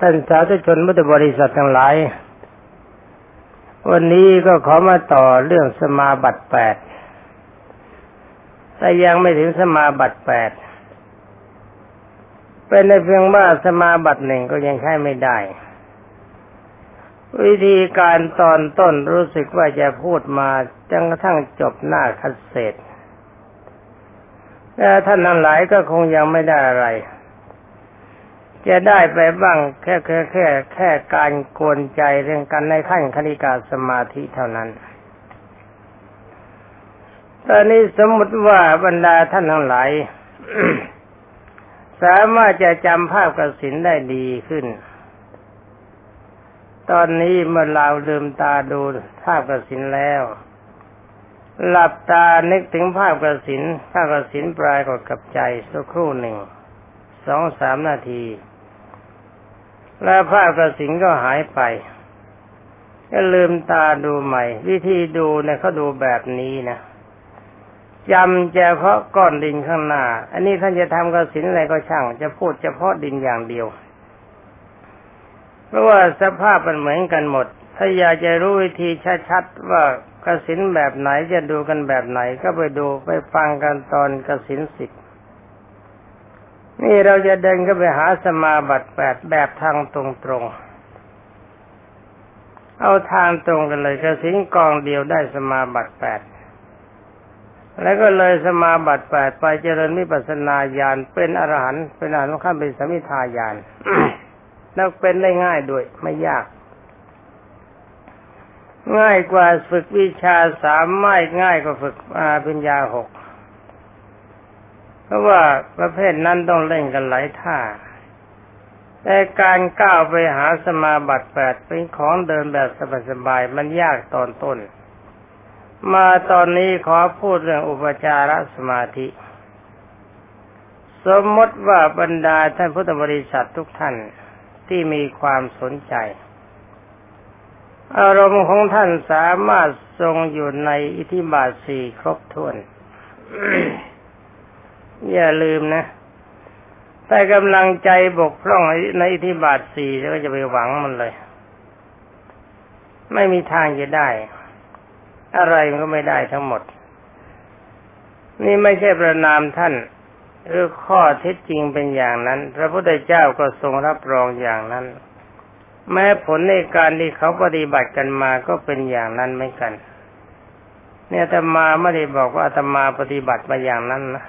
ท่านสาธุชนมุตบริษัททั้งหลาย วันนี้ก็ขอมาต่อเรื่องสมาบัติแปดแต่ยังไม่ถึงสมาบัติแปดเป็นในเพียงว่าสมาบัติหนึ่งก็ยังใช้ไม่ได้ วิธีการตอนต้นรู้สึกว่าจะพูดมาจนกระทั่งจบหน้าคัดเศษแต่ท่านทั้งหลายก็คงยังไม่ได้อะไร จะได้ไปบ้างแค่แค่แค่แค่การกวนใจเรื่องกันในขั้นคณิกาสมาธิเท่านั้น ตอนนี้สมมติว่าบรรดาท่านทั้งหลายสามารถจะจำภาพกสินได้ดีขึ้น ตอนนี้เมื่อเราลืมตาดูภาพกสินแล้ว หลับตานึกถึงภาพกระสินภาพกระสินปลายกดกับใจสักครู่หนึ่ง สองสามนาที แล้วภาพกระสินก็หายไปก็ลืมตาดูใหม่ วิธีดูเนี่ยเขาดูแบบนี้นะจำเฉพาะก้อนดินข้างหน้า อันนี้ท่านจะทำกระสินอะไรก็ช่าง จะพูดเฉพาะดินอย่างเดียว เพราะว่าสภาพมันเหมือนกันหมด ถ้าอยากจะรู้วิธีชัดๆว่ากระสินแบบไหนจะดูกันแบบไหน ก็ไปดูไปฟังกันตอนกระสินสิบ นี่เราจะเดินก็ไปหาสมาบัติแปดแบบทางตรงๆ เอาทางตรงกันเลยกสินกองเดียวได้สมาบัติแปดแล้วก็เลยสมาบัติแปดไปเจริญวิปัสนาญาณเป็นอรหันต์เป็นอรหันต์ขั้นเป็นสมิทาญาณแล้วเป็นได้ง่ายด้วย ไม่ยาก ง่ายกว่าฝึกวิชาสามไม่ง่ายกว่าฝึกอาปัญญาหก เพราะว่าประเภทนั้นต้องเล่นกันหลายท่า แต่การก้าวไปหาสมาบัติแปดเป็นของเดินแบบสบายๆมันยากตอนต้น มาตอนนี้ขอพูดเรื่องอุปจารสมาธิ สมมติว่าบรรดาท่านพุทธบริษัททุกท่านที่มีความสนใจ อารมณ์ของท่านสามารถทรงอยู่ในอิทธิบาทสี่ครบถ้วน อย่าลืมนะ แต่กำลังใจบกพร่องในอิทธิบาทสี่แล้วก็จะไปหวังมันเลย ไม่มีทางจะได้ อะไรมันก็ไม่ได้ทั้งหมด นี่ไม่ใช่ประนามท่านหรือข้อเท็จจริงเป็นอย่างนั้น พระพุทธเจ้าก็ทรงรับรองอย่างนั้น แม้ผลในการที่เขาปฏิบัติกันมาก็เป็นอย่างนั้นไม่กัน เนี่ยธรรมาไม่ได้บอกว่าธรรมาปฏิบัติมาอย่างนั้นนะ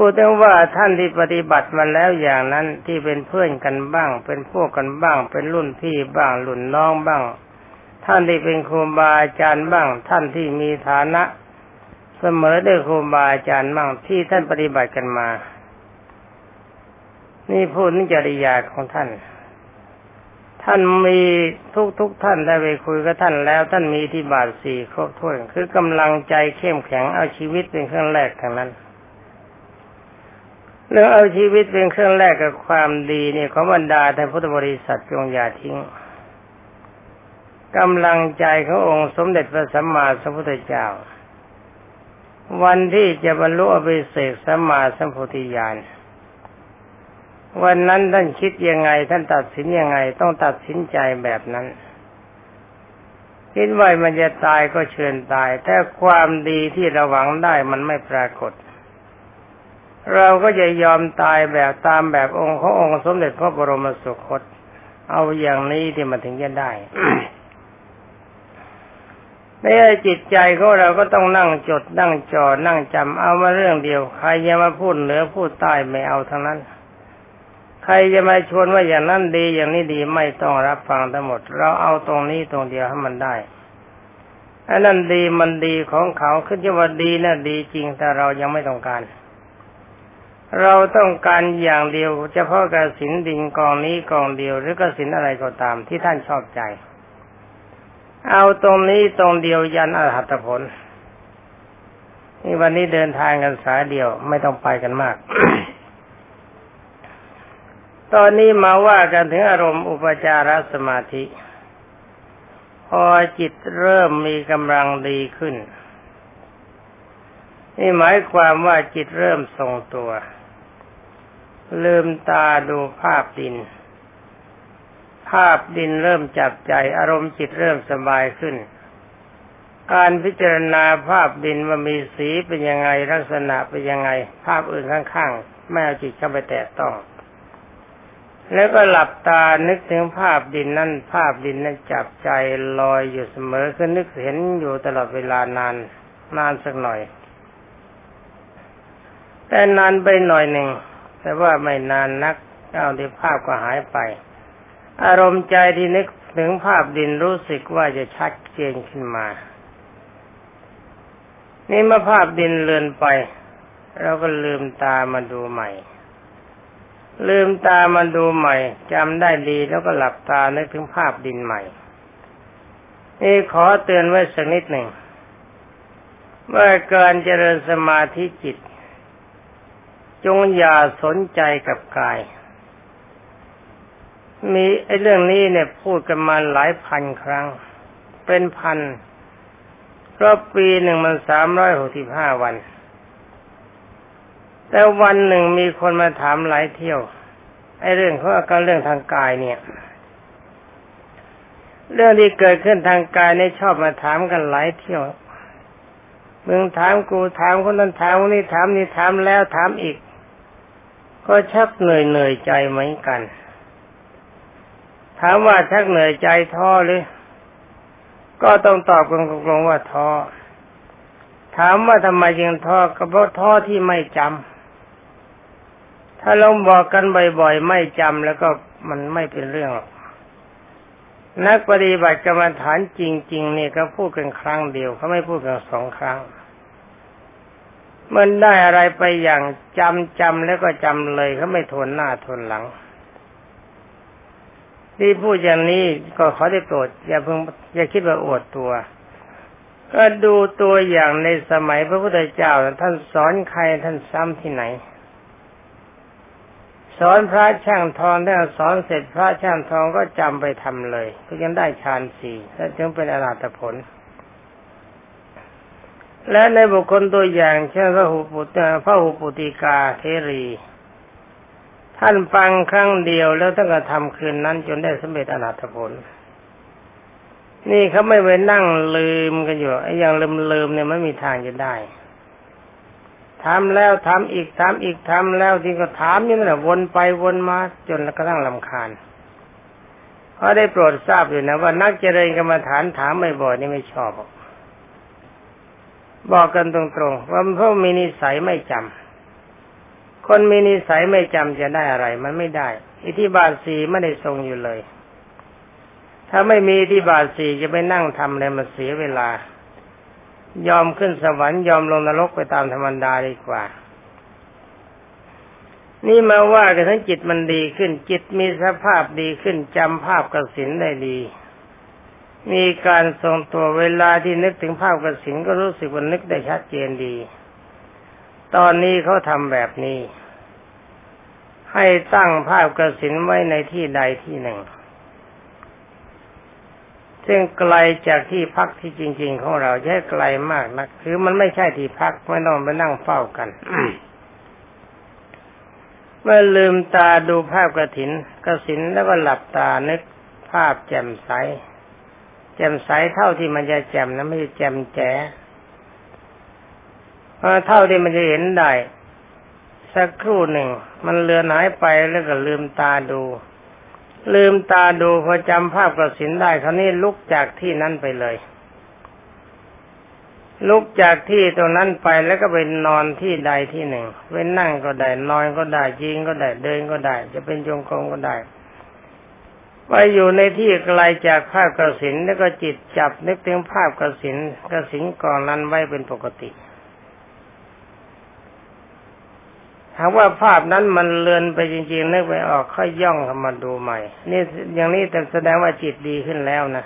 พูดถึงว่าท่านที่ปฏิบัติมาแล้วอย่างนั้นที่เป็นเพื่อนกันบ้าง เป็นพวกกันบ้าง เป็นรุ่นพี่บ้างรุ่นน้องบ้าง ท่านที่เป็นครูบาอาจารย์บ้าง ท่านที่มีฐานะ เสมอด้วยครูบาอาจารย์บ้างที่ท่านปฏิบัติกันมา นี่พูดนิจริยาของท่าน ท่านมีทุกทุกท่านได้ไปคุยกับท่านแล้วท่านมีที่บาทสี่ครบถ้วนคือกำลังใจเข้มแข็งเอาชีวิตเป็นเครื่องแรกทางนั้น เรื่องเอาชีวิตเป็นเครื่องแรกกับความดีเนี่ยของบรรดาท่านพุทธบริษัทจงอย่าทิ้งกำลังใจขององค์สมเด็จพระสัมมาสัมพุทธเจ้า วันที่จะบรรลุอภิเศกสัมมาสัมพุทธิญาณวันนั้นท่านคิดยังไงท่านตัดสินยังไง ต้องตัดสินใจแบบนั้น คิดว่ามันจะตายก็เชิญตาย แต่ความดีที่เราหวังได้มันไม่ปรากฏ เราก็จะยอมตายแบบตามแบบองค์ขององค์สมเด็จพระบรมสุคต เอาอย่างนี้ที่มันถึงจะได้ในจิตใจของเราก็ต้องนั่งจดนั่งจอนั่งจำเอามาเรื่องเดียว ใครจะมาพูดเหนือพูดใต้ไม่เอาทั้งนั้น ใครจะมาชวนว่าอย่างนั้นดีอย่างนี้ดีไม่ต้องรับฟังทั้งหมด เราเอาตรงนี้ตรงเดียวให้มันได้อันนั้นดีมันดีของเขาขึ้นจะว่าดีนะ่ะดีจริงแต่เรายังไม่ต้องการ เราต้องการอย่างเดียวเฉพาะกสินดินกองนี้กองเดียว หรือกสินอะไรก็ตามที่ท่านชอบใจ เอาตรงนี้ตรงเดียวยันอรหัตผล นี่วันนี้เดินทางกันสายเดียวไม่ต้องไปกันมาก ตอนนี้มาว่ากันถึงอารมณ์อุปจารสมาธิ พอจิตเริ่มมีกำลังดีขึ้นนี่หมายความว่าจิตเริ่มทรงตัว ลืมตาดูภาพดิน ภาพดินเริ่มจับใจ อารมณ์จิตเริ่มสบายขึ้น การพิจารณาภาพดินว่ามีสีเป็นยังไงลักษณะเป็นยังไง ภาพอื่นข้างๆไม่เอาจิตเข้าไปแตะต้อง แล้วก็หลับตานึกถึงภาพดินนั่นภาพดินนั้นจับใจลอยอยู่เสมอคือนึกเห็นอยู่ตลอดเวลานานนานสักหน่อย แต่นานไปหน่อยหนึ่ง แต่ว่าไม่นานนักเอาที่ภาพก็หายไป อารมณ์ใจที่นึกถึงภาพดินรู้สึกว่าจะชัดเจนขึ้นมา นี่เมื่อภาพดินเลือนไป เราก็ลืมตามาดูใหม่ ลืมตามาดูใหม่จำได้ดีแล้วก็หลับตานึกถึงภาพดินใหม่ นี่ขอเตือนไว้สักนิดหนึ่งว่าการเจริญสมาธิจิต จงอย่าสนใจกับกาย มีไอ้เรื่องนี้เนี่ยพูดกันมาหลายพันครั้ง เป็นพันรอบปีหนึ่งมันสามร้อยหกสิบห้าวัน แต่วันหนึ่งมีคนมาถามหลายเที่ยวไอ้เรื่องเขาการเรื่องทางกายเนี่ย เรื่องที่เกิดขึ้นทางกายเนี่ยชอบมาถามกันหลายเที่ยวมึงถามกูถามคนนั้นถามคนนี้ถามนี่ถามแล้วถามอีก ก็ชักเหนื่อยเหนื่อยใจเหมือนกัน ถามว่าชักเหนื่อยใจท้อหรือ ก็ต้องตอบกันตรงๆว่าท้อ ถามว่าทำไมยังท้อก็เพราะท้อที่ไม่จำ ถ้าลองบอกกันบ่อยๆ ไม่จำแล้วก็มันไม่เป็นเรื่องนักปฏิบัติกรรมฐานจริงๆนี่ก็พูดกันครั้งเดียวเขาไม่พูดกันสองครั้ง มันได้อะไรไปอย่างจำจำแล้วก็จำเลยเขาไม่ทนหน้าทนหลัง ที่พูดอย่างนี้ก็ขอได้โปรดอย่าเพิ่งอย่าคิดว่าอวดตัวก็ดูตัวอย่างในสมัยพระพุทธเจ้าท่านสอนใครท่านซ้ำที่ไหน สอนพระช่างทองถ้าสอนเสร็จพระช่างทองก็จำไปทำเลย ก็ยังได้ฌานสี่แล้วจึงเป็นอรหัตผล และในบุคคลตัวอย่างเช่นพระหุปุตพระหุปุติกาเทรี ท่านฟังครั้งเดียวแล้วท่านก็ทำคืนนั้นจนได้สำเร็จอนาถผล นี่เขาไม่ไปนั่งลืมกันอยู่ไอ้อย่างลืมลืมเนี่ยไม่มีทางจะได้ทำแล้วทำอีกทำอีกทำแล้วที่ก็ถามนี่แหละวนไปวนมาจนกระทั่งลำคาญเพราะได้โปรดทราบอยู่นะว่านักเจริญกรรมฐานถามไม่บ่อยนี่ไม่ชอบ บอกกันตรงๆว่าพราะมีนิสัยไม่จำคนมีนิสัยไม่จำจะได้อะไร มันไม่ได้ อิทธิบาทสีไม่ได้ทรงอยู่เลย ถ้าไม่มีอิทธิบาทสีจะไปนั่งทำอะไรมาเสียเวลา ยอมขึ้นสวรรค์ยอมลงนรกไปตามธรรมดาดีกว่า นี่มาว่ากันทั้งจิตมันดีขึ้น จิตมีสภาพดีขึ้นจำภาพกสินได้ดี มีการทรงตัวเวลาที่นึกถึงภาพกระสินก็รู้สึกว่านึกได้ชัดเจนดี ตอนนี้เขาทำแบบนี้ ให้ตั้งภาพกระสินไว้ในที่ใดที่หนึ่ง ซึ่งไกลจากที่พักที่จริง ๆ ของเราแค่ไกลมากนะคือมันไม่ใช่ที่พักไม่ต้องไปนั่งเฝ้ากันเมื่อลืมตาดูภาพกระถินกระสินแล้วก็หลับตานึกภาพแจ่มใส แจ่มใสเท่าที่มันจะแจ่มนะไม่ใช่แจ่มแจ๋เพราะเท่าที่มันจะเห็นได้ สักครู่หนึ่ง มันเลือนหายไปแล้วก็ลืมตาดู ลืมตาดูพอจำภาพกระสินได้คราวนี้ลุกจากที่นั้นไปเลย ลุกจากที่ตรงนั้นไปแล้วก็ไปนอนที่ใดที่หนึ่งไปนั่งก็ได้นอนก็ได้ยิงก็ได้เดินก็ได้ จะเป็นจงกรมก็ได้ ไปอยู่ในที่ไกลจากภาพกระสินแล้วก็จิตจับนึกถึงภาพกระสินกระสินก่อนนั้นไว้เป็นปกติหากว่าภาพนั้นมันเลือนไปจริงๆนึกไปออกค่อยย่องเข้ามาดูใหม่ นี่อย่างนี้แต่แสดงว่าจิตดีขึ้นแล้วนะ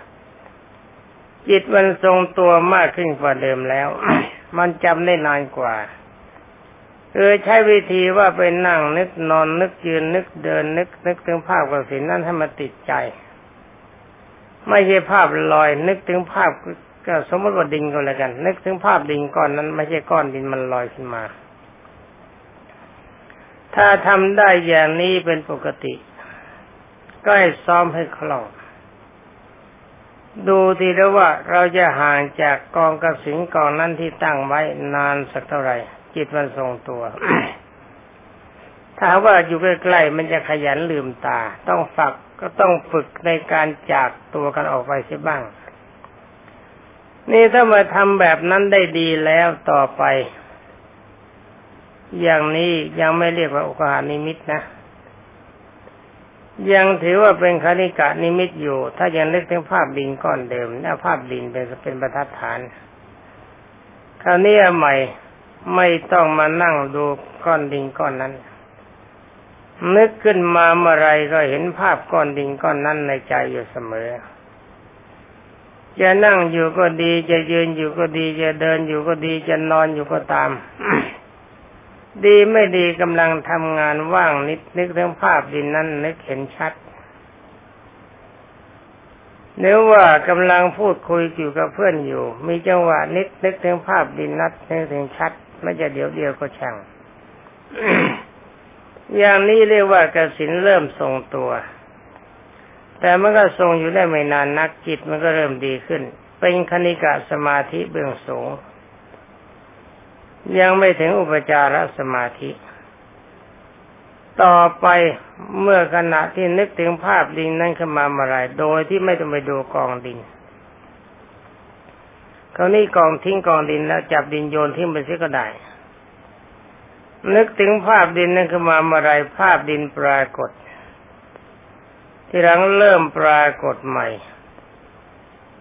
จิตมันทรงตัวมากขึ้นกว่าเดิมแล้ว มันจำได้นานกว่า คือใช้วิธีว่าไปนั่งนึกนอนนึกยืนนึกเดินนึก นึกถึงภาพกสินนั้นให้มันติดใจ ไม่ใช่ภาพลอย นึกถึงภาพก็สมมติว่าดินก็แล้วกัน นึกถึงภาพดินก้อนนั้น ไม่ใช่ก้อนดินมันลอยขึ้นมา ถ้าทำได้อย่างนี้เป็นปกติ ก็ให้ซ้อมให้คล่องดูทีแล้วว่าเราจะห่างจากกองกระสินกองนั้นที่ตั้งไว้นานสักเท่าไหร่ จิตมันทรงตัว ถ้าว่าอยู่ใกล้ๆมันจะขยันลืมตา ต้องฝักก็ต้องฝึกในการจากตัวกันออกไปเสียบ้าง นี่ถ้ามาทำแบบนั้นได้ดีแล้วต่อไป อย่างนี้ยังไม่เรียกว่าอุกหานิมิตนะยังถือว่าเป็นคณิกะนิมิตอยู่ ถ้ายังนึกถึงภาพดินก้อนเดิมนะภาพดินเป็นเป็นประทัดฐาน คราวนี้ใหม่ ไม่ต้องมานั่งดูก้อนดินก้อนนั้น นึกขึ้นมาเมื่อไรก็เห็นภาพก้อนดินก้อนนั้นในใจอยู่เสมอ จะนั่งอยู่ก็ดี จะยืนอยู่ก็ดี จะเดินอยู่ก็ดี จะนอนอยู่ก็ตาม ดีไม่ดีกำลังทำงานว่างนิดนึกถึงภาพดินนั้นนึกเห็นชัดเนื้อว่ากำลังพูดคุยอยู่กับเพื่อนอยู่ มีจังหวะนิดนึกถึงภาพดินนัดนึกถึงชัด ไม่จะเดี๋ยวเดียวก็ช่างอย่างนี้เรียกว่ากสินเริ่มทรงตัว แต่มันก็ทรงอยู่ได้ไม่นานนักจิตมันก็เริ่มดีขึ้น เป็นคณิกะสมาธิเบื้องสูง ยังไม่ถึงอุปจารสมาธิ ต่อไปเมื่อขณะที่นึกถึงภาพดินนั้นขึ้นมาเมื่อไรโดยที่ไม่ต้องไปดูกองดิน คราวนี้กองทิ้งกองดินแล้วจับดินโยนทิ้งไปเสียก็ได้ นึกถึงภาพดินนั้นขึ้นมาเมื่อไรภาพดินปรากฏ ที่หลังเริ่มปรากฏใหม่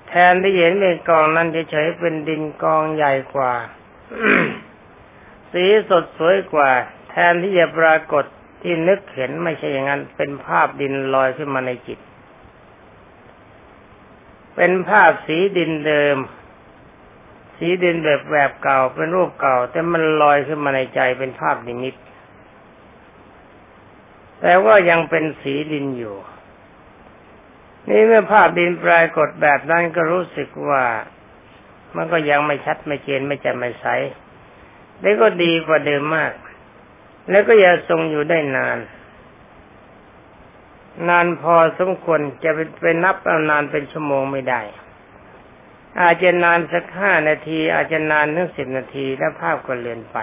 แทนที่เห็นเป็นกองนั้นจะเฉยเป็นดินกองใหญ่กว่า สีสดสวยกว่า แทนที่จะปรากฏที่นึกเห็นไม่ใช่อย่างนั้น เป็นภาพดินลอยขึ้นมาในจิต เป็นภาพสีดินเดิม สีดินแบบแบบเก่าเป็นรูปเก่า แต่มันลอยขึ้นมาในใจเป็นภาพนิมิต แต่ว่ายังเป็นสีดินอยู่ นี่เมื่อภาพดินปรากฏแบบนั้นก็รู้สึกว่ามันก็ยังไม่ชัดไม่เจนไม่แจ่มไม่ใสแล้วก็ดีกว่าเดิมมาก แล้วก็อย่าทรงอยู่ได้นาน นานพอสมควรจะไปนับเอานานเป็นชั่วโมงไม่ได้ อาจจะนานสักห้านาที อาจจะนานถึงสิบนาทีแล้วภาพก็เลือนไป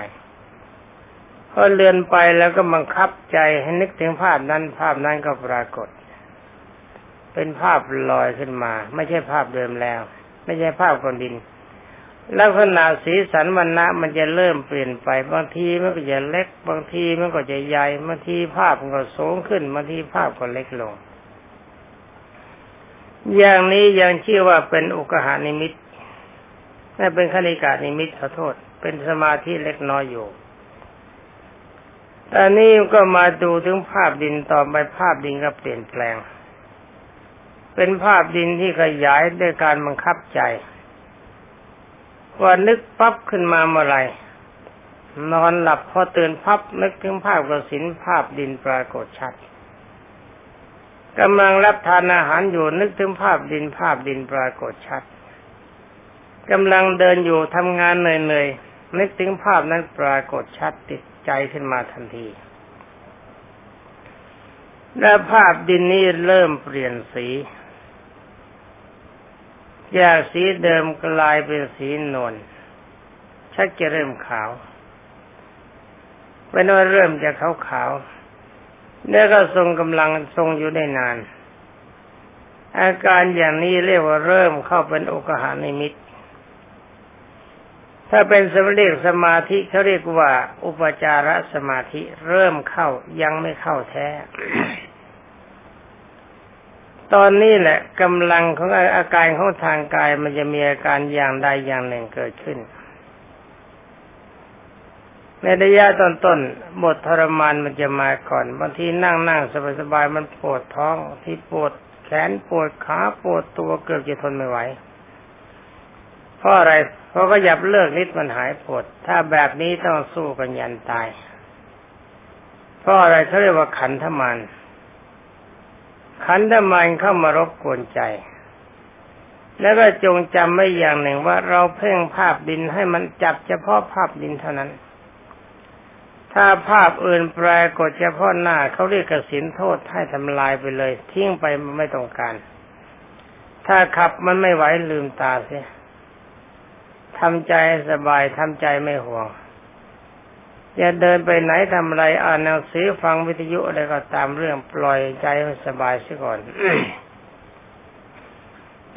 พอเลือนไปแล้วก็บังคับใจให้นึกถึงภาพนั้น ภาพนั้นก็ปรากฏ เป็นภาพลอยขึ้นมา ไม่ใช่ภาพเดิมแล้ว ไม่ใช่ภาพกอนดินลักษณะสีสันวันณะมันจะเริ่มเปลี่ยนไป บางทีมันก็จะเล็ก บางทีมันก็จะใหญ่บางทีภาพมันก็สูงขึ้นบางทีภาพก็เล็กลง อย่างนี้ยังชื่อว่าเป็นอุกหานิมิตไม่เป็นคณิกานิมิตขอโทษ เป็นสมาธิเล็กน้อยอยู่แต่นี้ก็มาดูถึงภาพดินต่อไปภาพดินก็เปลี่ยนแปลง เป็นภาพดินที่ขยายด้วยการบังคับใจว่านึกปั๊บขึ้นมาเมื่อไรนอนหลับพอตื่นพับนึกถึงภาพกระสินภาพดินปรากฏชัด กำลังรับทานอาหารอยู่นึกถึงภาพดินภาพดินปรากฏชัดกำลังเดินอยู่ทำงานเหนื่อยๆนึกถึงภาพนั้นปรากฏชัดติดใจขึ้นมาทันที และภาพดินนี้เริ่มเปลี่ยนสีจากสีเดิมกลายเป็นสีนวลชักจะเริ่มขาวเป็นว่าเริ่มจะขาวขาว แล้วก็ทรงกำลังทรงอยู่ได้นาน อาการอย่างนี้เรียกว่าเริ่มเข้าเป็นอกหานิมิต ถ้าเป็นสมเรียกสมาธิเขาเรียกว่าอุปจารสมาธิเริ่มเข้ายังไม่เข้าแท้ ตอนนี้แหละกำลังของอาการของทางกายมันจะมีอาการอย่างใดอย่างหนึ่งเกิดขึ้น ในระยะต้นๆบททรมานมันจะมาก่อนบางทีนั่งนั่งสบายๆมันปวดท้องที่ปวดแขนปวดขาปวดตัวเกือบจะทนไม่ไหวเพราะอะไรเพราะก็หยับเลิกนิดมันหายปวด ถ้าแบบนี้ต้องสู้กันยันตาย เพราะอะไรเขาเรียกว่าขันธมานขันธมันเข้ามารบกวนใจแล้วก็จงจำไว้อย่างหนึ่งว่าเราเพ่งภาพดินให้มันจับเฉพาะภาพดินเท่านั้น ถ้าภาพอื่นปรากฏเฉพาะหน้าเขาเรียกกสินโทษให้ทำลายไปเลย ทิ้งไปมันไม่ต้องการ ถ้าขับมันไม่ไหวลืมตาเสียทำใจสบายทำใจไม่ห่วงจะเดินไปไหนทำอะไรอ่านหนังสือฟังวิทยุอะไรก็ตามเรื่องปล่อยใจให้สบายซะก่อน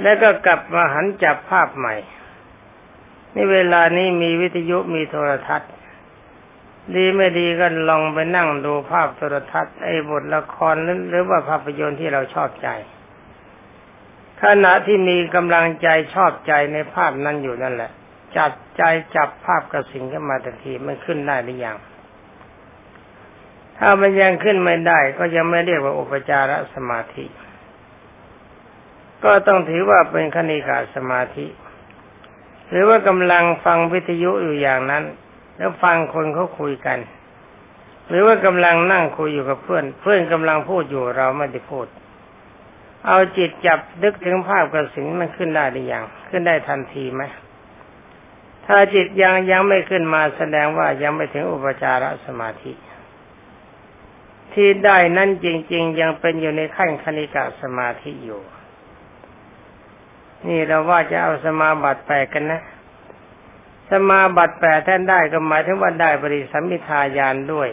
แล้วก็กลับมาหันจับภาพใหม่ นี่เวลานี้มีวิทยุมีโทรทัศน์ ดีไม่ดีก็ลองไปนั่งดูภาพโทรทัศน์ไอ้บทละครหรือว่าภาพยนตร์ที่เราชอบใจขณะที่มีกำลังใจชอบใจในภาพนั้นอยู่นั่นแหละ จัดใจจับภาพกระสินขึ้นมาทันทีมันขึ้นได้หรือยังถ้ามันยังขึ้นไม่ได้ ก็ยังไม่เรียกว่าอุปจารสมาธิ ก็ต้องถือว่าเป็นคณิกาสมาธิ หรือว่ากำลังฟังวิทยุอยู่อย่างนั้น แล้วฟังคนเขาคุยกัน หรือว่ากำลังนั่งคุยอยู่กับเพื่อน เพื่อนกำลังพูดอยู่เราไม่ได้พูด เอาจิตจับนึกถึงภาพกระสินมันขึ้นได้หรือยังขึ้นได้ทันทีไหมถ้าจิตยังยังไม่ขึ้นมาแสดงว่ายังไม่ถึงอุปจารสมาธิ ที่ได้นั่นจริง ๆ ยังเป็นอยู่ในขั้นคณิกาสมาธิอยู่ นี่เราว่าจะเอาสมาบัติแปกันนะ สมาบัติแปดท่านได้ก็หมายถึงว่าได้บริสัมมิทายานด้วย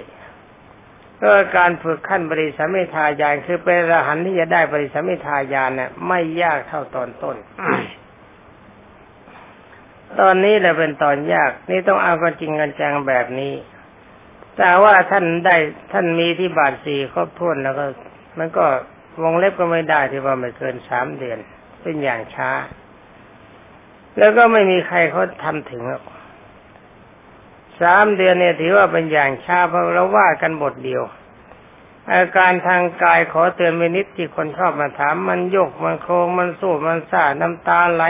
ก็การฝึกขั้นบริสัมมิทายานคือเป็นรหันที่จะได้บริสัมมิทายานเนี่ยไม่ยากเท่าตอนต้น ตอนนี้แหละเป็นตอนยากนี่ต้องเอากันจริงกันจังแบบนี้ แต่ว่าท่านได้ท่านมีที่บาทสี่ครบถ้วนแล้วก็ มันก็วงเล็บก็ไม่ได้ที่ว่าไม่เกินสามเดือน เป็นอย่างช้า แล้วก็ไม่มีใครเขาทำถึงสามเดือนเนี่ยถือว่าเป็นอย่างช้าเพราะเราว่ากันบทเดียว อาการทางกายขอเตือนไปนิดที่คนชอบมาถามมันยกมันโครงมันสู้มันซ่าน้ำตาไหล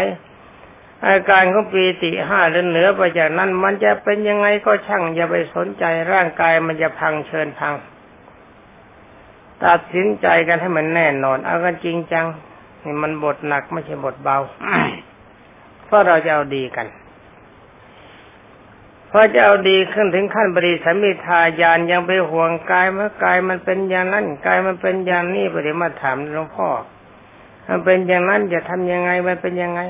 อาการของปีติห้าหรือเหนือไปจากนั้น มันจะเป็นยังไงก็ช่างอย่าไปสนใจร่างกายมันจะพังเชิญพัง ตัดสินใจกันให้มันแน่นอน เอากันจริงจังนี่มันบทหนักไม่ใช่บทเบา เพราะเราจะเอาดีกันพอจะเอาดีขึ้นถึงขั้นบริสัมมิทายานยังไปห่วงกายเมื่อกายมันเป็นอย่างนั้นกายมันเป็นอย่างนี้ปฏิมาถามหลวงพ่อมันเป็นอย่างนั้นจะทำยังไงมันเป็นยังไง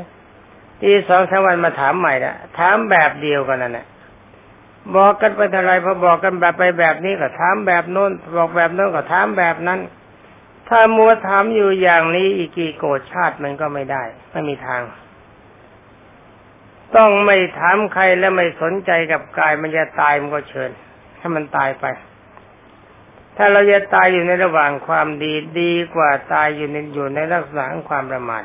ที่สองสามวันมาถามใหม่ละถามแบบเดียวกันนั่นแหละบอกกันไปเท่าไรพอบอกกันแบบไปแบบนี้ก็ถามแบบโน้นบอกแบบโน้นก็ถามแบบนั้น ถ้ามัวถามอยู่อย่างนี้อีกกี่โกรธชาติมันก็ไม่ได้ไม่มีทาง ต้องไม่ถามใครและไม่สนใจกับกายมันจะตายมันก็เชิญถ้ามันตายไป ถ้าเราจะตายอยู่ในระหว่างความดีดีกว่าตายอยู่ในอยู่ในลักษณะของความประมาท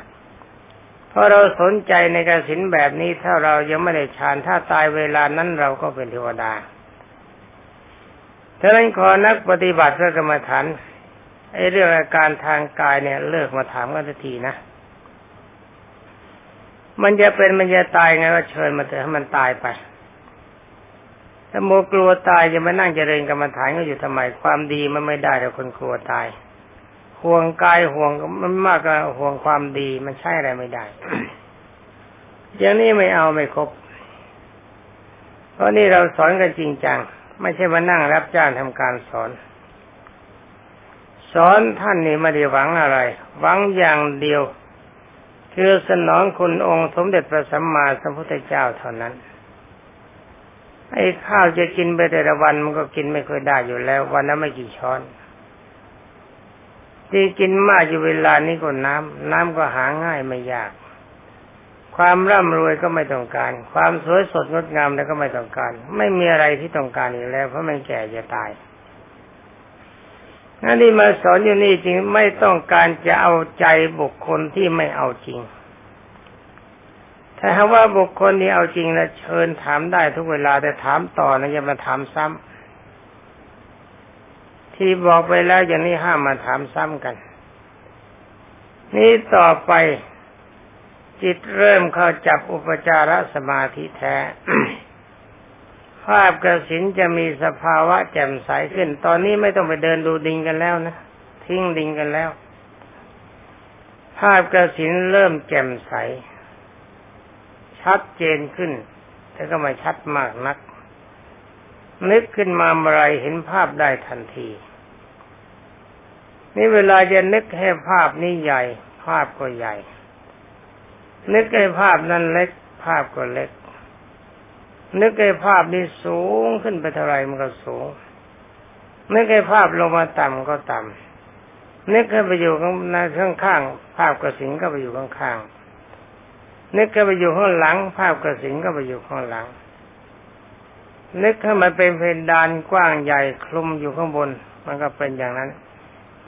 เพราะเราสนใจในกสินแบบนี้ถ้าเรายังไม่ได้ฌานถ้าตายเวลานั้นเราก็เป็นเทวดาฉะนั้นขอนักปฏิบัติเพื่อกรรมฐานไอ้เรื่องอาการทางกายเนี่ยเลิกมาถามกันทีนะ มันจะเป็นมันจะตายไงก็เชิญมาเถอะให้มันตายไปถ้าโมกลัวตายจะมานั่งเจริญกรรมฐานก็อยู่ทำไมความดีมันไม่ได้แต่คนกลัวตาย ห่วงกายห่วงมันมากกว่าห่วงความดีมันใช่อะไรไม่ได้อย่างนี้ไม่เอาไม่ครบ เพราะนี่เราสอนกันจริงจัง ไม่ใช่มานั่งรับจ้างทำการสอน สอนท่านนี่ไม่ได้หวังอะไร หวังอย่างเดียว คือสนองคุณองค์สมเด็จพระสัมมาสัมพุทธเจ้าเท่านั้น ไอ้ข้าวจะกินไปแต่ละวันมันก็กินไม่ค่อยได้อยู่แล้ว วันนั้นไม่กี่ช้อนที่กินมากอยู่เวลานี้ก็น้ำน้ำก็หาง่ายไม่ยาก ความร่ำรวยก็ไม่ต้องการ ความสวยสดงดงามแล้วก็ไม่ต้องการ ไม่มีอะไรที่ต้องการอีกแล้ว เพราะมันแก่จะตาย นั่นที่มาสอนอยู่นี่จริงไม่ต้องการจะเอาใจบุคคลที่ไม่เอาจริง ถ้าหากว่าบุคคลที่เอาจริงนะเชิญถามได้ทุกเวลาแต่ถามต่อนะอย่ามาถามซ้ำที่บอกไปแล้วอย่างนี้ห้ามมาถามซ้ำกัน นี่ต่อไปจิตเริ่มเข้าจับอุปจารสมาธิแท้ ภาพกระสินจะมีสภาวะแจ่มใสขึ้น ตอนนี้ไม่ต้องไปเดินดูดิงกันแล้วนะ ทิ้งดิงกันแล้ว ภาพกระสินเริ่มแจ่มใส ชัดเจนขึ้น แต่ก็ไม่ชัดมากนัก นึกขึ้นมาเมื่อไรเห็นภาพได้ทันที นี่เวลาจะนึกให้ภาพนี้ใหญ่ ภาพก็ใหญ่ นึกให้ภาพนั้นเล็ก ภาพก็เล็ก นึกให้ภาพนี้สูงขึ้นไปเท่าไรมันก็สูง นึกให้ภาพลงมาต่ำก็ต่ำนึกให้ไปอยู่ข้างในข้างข้างภาพกระสิงก็ไปอยู่ข้างข้างนึกให้ไปอยู่ข้างหลัง ภาพกระสิงก็ไปอยู่ข้างหลัง นึกให้มันเป็นเพดานกว้างใหญ่คลุมอยู่ข้างบน มันก็เป็นอย่างนั้น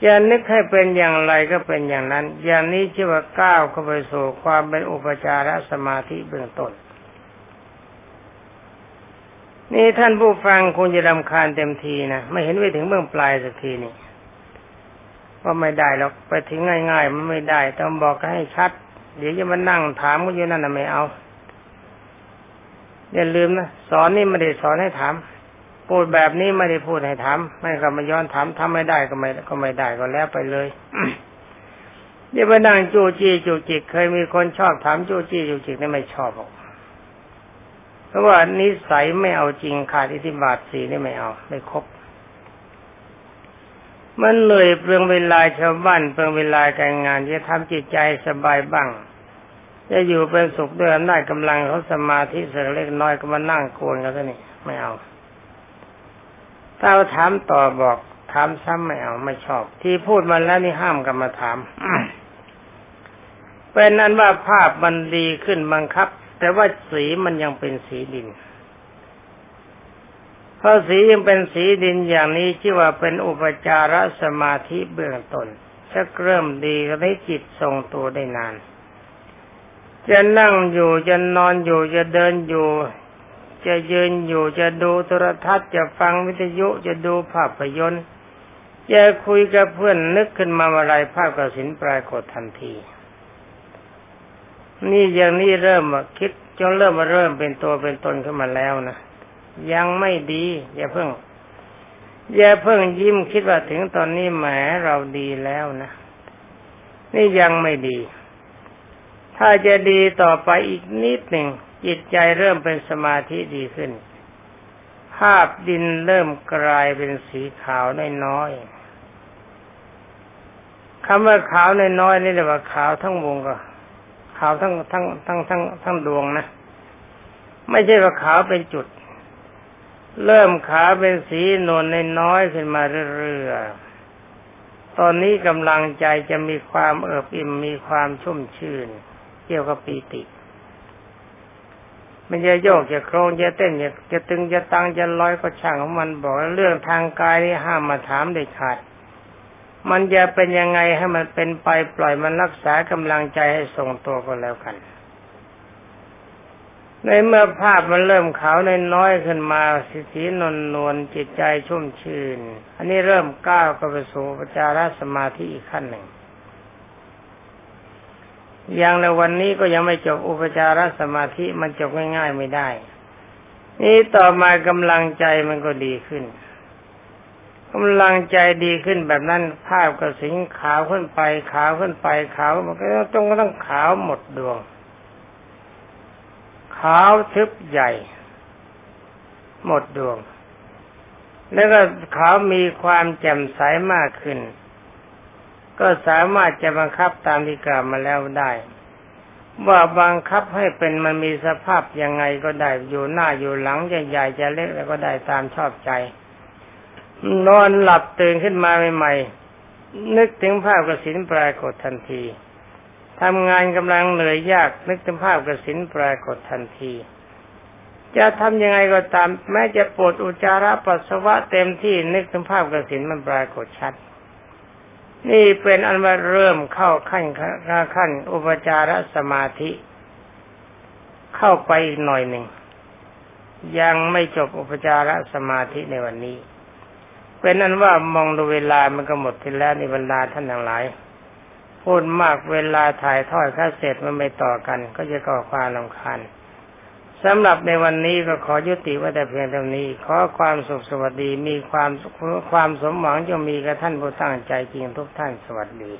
จะนึกให้เป็นอย่างไรก็เป็นอย่างนั้น อย่างนี้ชื่อว่าก้าวเข้าไปสู่ความเป็นอุปจารสมาธิเบื้องต้น นี่ท่านผู้ฟังคงจะรำคาญเต็มทีนะไม่เห็นไปถึงเบื้องปลายสักทีนี่ว่าไม่ได้หรอกไปถึงง่ายๆมันไม่ได้ ต้องบอกให้ชัด เดี๋ยวจะมานั่งถามก็อยู่นั่นนะไม่เอาอย่าลืมนะสอนนี่ไม่ได้สอนให้ถามพูดแบบนี้ไม่ได้พูดให้ถามไม่ก็มาย้อนถามทำไม่ได้ก็ไม่ก็ไม่ได้ก็แล้วไปเลยอย่าไปนั่งจู้จี้จู้จิกเคยมีคนชอบถามจู้จี้จู้จิกนี่ไม่ชอบหรอก ราะว่านิสัยไม่เอาจริงขาดอิทธิบาทสีนี่ไม่เอาไม่ครบมันเลยเปลืองเวลาชาวบ้านเปลืองเวลาการงานจะทำจิตใจสบายบ้าง จะอยู่เป็นสุขด้วยอำนาจกำลังเขาสมาธิเสกเล็กน้อยก็มานั่งโกนกันซะนี่ไม่เอาถ้าเราถามต่อบอกถามซ้ำไม่เอาไม่ชอบ ที่พูดมาแล้วนี่ห้ามกันมาถามเป็นนั้นว่าภาพมันดีขึ้นบังคับ แต่ว่าสีมันยังเป็นสีดินเพราะสียังเป็นสีดินอย่างนี้ชื่อว่าเป็นอุปจารสมาธิเบื้องต้นจะเริ่มดีก็ให้จิตทรงตัวได้นาน จะนั่งอยู่จะนอนอยู่จะเดินอยู่ จะยืนอยู่จะดูโทรทัศน์จะฟังวิทยุจะดูภาพยนตร์จะคุยกับเพื่อนนึกขึ้นมาอะไรภาพกระสินปรากฏทันที นี่อย่างนี้เริ่มคิดจนเริ่มมาเริ่มเป็นตัวเป็นตนขึ้นมาแล้วนะยังไม่ดี อย่าเพิ่ง อย่าเพิ่งยิ้มคิดว่าถึงตอนนี้แหมเราดีแล้วนะนี่ยังไม่ดี ถ้าจะดีต่อไปอีกนิดหนึ่งจิตใจเริ่มเป็นสมาธิดีขึ้น ภาพดินเริ่มกลายเป็นสีขาวน้อยๆคำว่าขาวน้อยๆนี่เรียกว่าขาวทั้งวงก็ ขาวทั้งทั้งทั้งทั้งทั้งดวงนะ ไม่ใช่ว่าขาวเป็นจุด เริ่มขาวเป็นสีนวลในน้อยขึ้นมาเรื่อยๆตอนนี้กำลังใจจะมีความเอิบอิ่มมีความชุ่มชื่น เกี่ยวกับปีติมันจะโยกจะโครงจะเต้นจะจะตึงจะตังจะลอยก็ช่างของมันบอกเรื่องทางกายนี่ห้ามมาถามเด็ดขาด มันจะเป็นยังไงให้มันเป็นไปปล่อยมันรักษากำลังใจให้ทรงตัวก็แล้วกัน ในเมื่อภาพมันเริ่มขาวน้อยขึ้นมาสีสีนวลนวลจิตใจชุ่มชื่น อันนี้เริ่มก้าวเข้าไปสู่ปจจารสมาธิอีกขั้นหนึ่งอย่างในวันนี้ก็ยังไม่จบอุปจารสมาธิมันจบง่ายๆไม่ได้ นี่ต่อมากำลังใจมันก็ดีขึ้น กำลังใจดีขึ้นแบบนั้นภาพกระสิงขาวขึ้นไป ขาวขึ้นไป ขาวมันก็ต้องก็ต้องขาวหมดดวง ขาวทึบใหญ่ หมดดวง แล้วก็ขาวมีความแจ่มใสมากขึ้น ก็สามารถจะบังคับตามที่กล่าวมาแล้วได้ว่าบังคับให้เป็นมันมีสภาพยังไงก็ได้อยู่หน้าอยู่หลังใหญ่จะเล็กแล้วก็ได้ตามชอบใจ นอนหลับตื่นขึ้นมาใหม่ๆนึกถึงภาพกระสินปรากฏทันทีทำงานกำลังเหนื่อยยากนึกถึงภาพกระสินปรากฏทันที จะทำยังไงก็ตาม แม้จะปวดอุจจาระปัสสาวะเต็มที่นึกถึงภาพกระสินมันปรากฏชัด นี่เป็นอันว่าเริ่มเข้าขั้นขั้นอุปจารสมาธิ เข้าไปอีกหน่อยหนึ่งยังไม่จบอุปจารสมาธิในวันนี้ เป็นนั้นว่ามองดูเวลามันก็หมดทีแล้วในบรรดาท่านทั้งหลาย พูดมากเวลาถ่ายทอดค่าเสร็จมันไม่ต่อกัน ก็จะก่อความลำคาญสำหรับในวันนี้ก็ขอยุติไว้แต่เพียงเท่านี้ ขอความสุขสวัสดีมีความความสมหวังจะมีกับท่านผู้ตั้งใจจริงทุกท่านสวัสดี